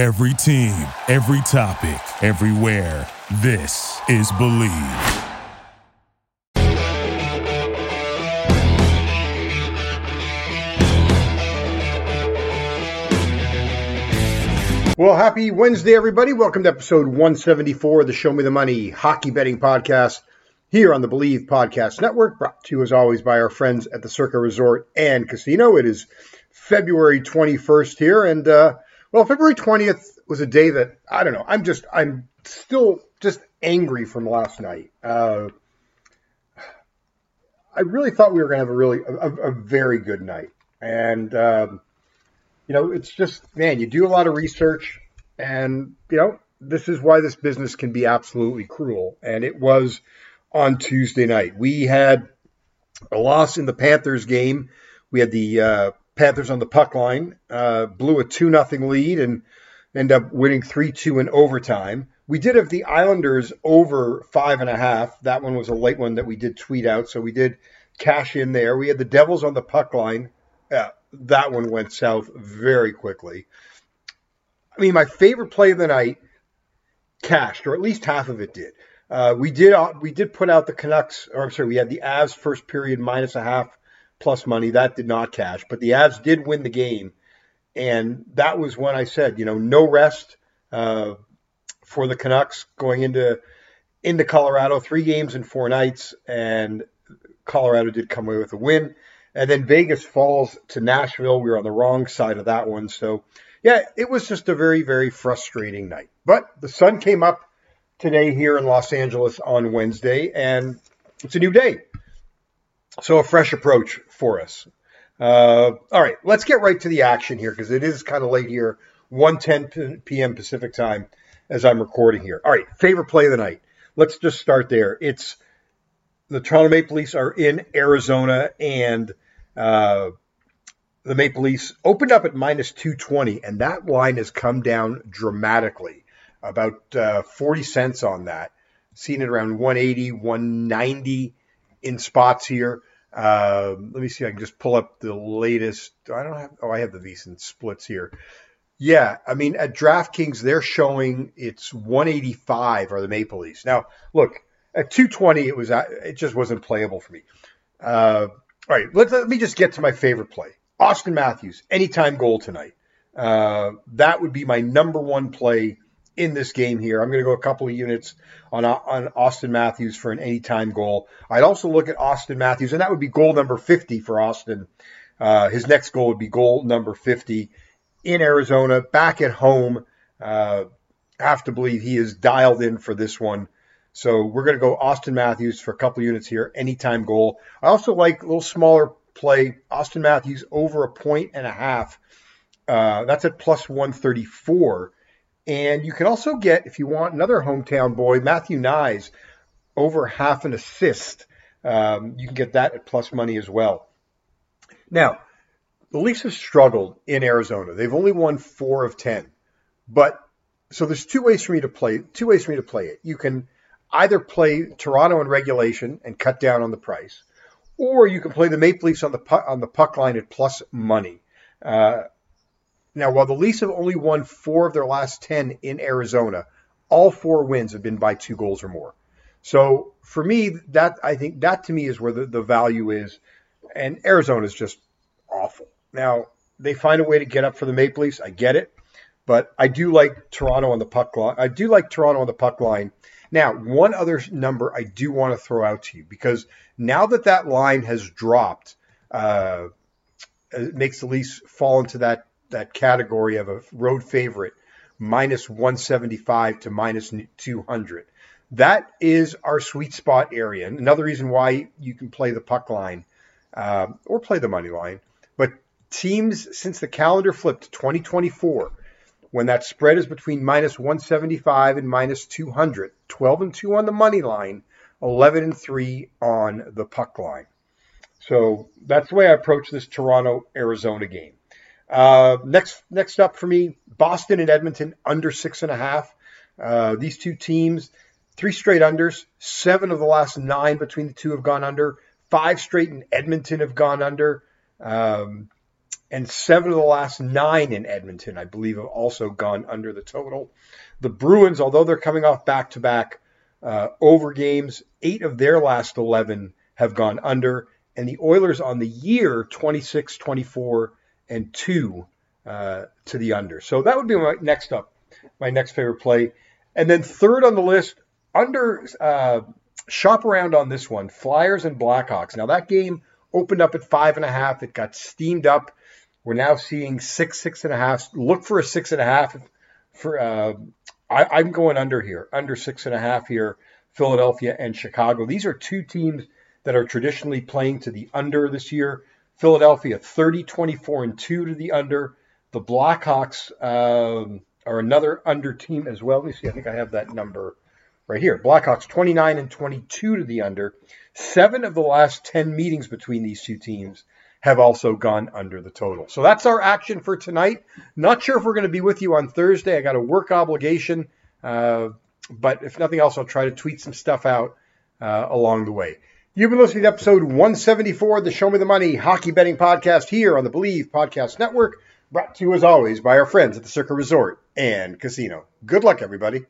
Every team, every topic, everywhere. This is Believe. Well, happy Wednesday, everybody. Welcome to episode 174 of the Show Me the Money Hockey Betting Podcast here on the Believe Podcast Network, brought to you as always by our friends at the Circa Resort and Casino. It is February 21st here, and uh, well, February 20th was a day that I don't know. I'm just, I'm still just angry from last night. Uh, I really thought we were going to have a really, a, a very good night, and um, you know, it's just, man, you do a lot of research, and, you know, this is why this business can be absolutely cruel. And it was on Tuesday night. We had a loss in the Panthers game. We had the uh, Panthers on the puck line, uh, blew a 2 0 lead, and end up winning 3 2 in overtime. We did have the Islanders over five and a half. That one was a late one that we did tweet out, so we did cash in there. We had the Devils on the puck line. Uh, that one went south very quickly. I mean, my favorite play of the night cashed, or at least half of it did. Uh, we did uh, we did put out the Canucks, or I'm sorry, we had the Avs first period minus a half plus money. That did not cash, but the Avs did win the game, and that was when I said, you know, no rest uh, for the Canucks going into into Colorado, three games in four nights, and Colorado did come away with a win. And then Vegas falls to Nashville. We were on the wrong side of that one. So, yeah, it was just a very, very frustrating night. But the sun came up today here in Los Angeles on Wednesday, and it's a new day. So, a fresh approach for us. Uh, all right, let's get right to the action here because it is kind of late here, 1:10 p.m. Pacific time as I'm recording here. All right, favorite play of the night. Let's just start there. It's the Toronto Maple Leafs are in Arizona, and uh, the Maple Leafs opened up at minus 220, and that line has come down dramatically, about uh, 40 cents on that. Seen it around 180, 190 in spots here. Uh, let me see. I can just pull up the latest. I don't have. Oh, I have the VSiN splits here. Yeah, I mean at DraftKings they're showing it's 185 are the Maple Leafs. Now look, at 220, it was it just wasn't playable for me. Uh, all right, let, let me just get to my favorite play. Auston Matthews, anytime goal tonight. Uh, that would be my number one play in this game here. I'm going to go a couple of units on on Auston Matthews for an anytime goal. I'd also look at Auston Matthews, and that would be goal number 50 for Auston. Uh, his next goal would be goal number 50 in Arizona, back at home. Uh, have to believe he is dialed in for this one. So we're going to go Auston Matthews for a couple units here, anytime goal. I also like a little smaller play, Auston Matthews over a point and a half. Uh, that's at plus 134. And you can also get, if you want another hometown boy, Matthew Knies over half an assist. Um, you can get that at plus money as well. Now, the Leafs have struggled in Arizona. They've only won four of 10. But so there's two ways for me to play, two ways for me to play it. You can either play Toronto in regulation and cut down on the price, or you can play the Maple Leafs on the puck, on the puck line at plus money. Uh, now, while the Leafs have only won four of their last ten in Arizona, all four wins have been by two goals or more. So for me, that I think that to me is where the, the value is, and Arizona is just awful. Now they find a way to get up for the Maple Leafs. I get it, but I do like Toronto on the puck line. I do like Toronto on the puck line now, one other number I do want to throw out to you because now that that line has dropped, uh, it makes the Leafs fall into that that category of a road favorite, minus 175 to minus 200. That is our sweet spot area. Another reason why you can play the puck line uh, or play the money line. But teams since the calendar flipped to 2024 when that spread is between minus 175 and minus 200. 12 and 2 on the money line, 11 and 3 on the puck line. So that's the way I approach this Toronto Arizona game. Uh, next, next up for me, Boston and Edmonton under six and a half. Uh, these two teams, three straight unders. Seven of the last nine between the two have gone under. Five straight in Edmonton have gone under. Um, and seven of the last nine in Edmonton, I believe, have also gone under the total. The Bruins, although they're coming off back to back over games, eight of their last 11 have gone under. And the Oilers on the year, 26, 24, and 2 uh, to the under. So that would be my next up, my next favorite play. And then third on the list, under uh, shop around on this one, Flyers and Blackhawks. Now that game opened up at five and a half. It got steamed up. We're now seeing six, six and a half. Look for a six and a half. For uh, I, am going under here, under six and a half here. Philadelphia and Chicago. These are two teams that are traditionally playing to the under this year. Philadelphia 30, 24, and 2 to the under. The Blackhawks um, are another under team as well. Let me see. I think I have that number right here. Blackhawks 29 and 22 to the under. Seven of the last 10 meetings between these two teams have also gone under the total. So that's our action for tonight. Not sure if we're going to be with you on Thursday. I got a work obligation. Uh, but if nothing else, I'll try to tweet some stuff out uh, along the way. You've been listening to episode 174 of the Show Me the Money Hockey Betting Podcast here on the Believe Podcast Network, brought to you as always by our friends at the Circa Resort and Casino. Good luck, everybody.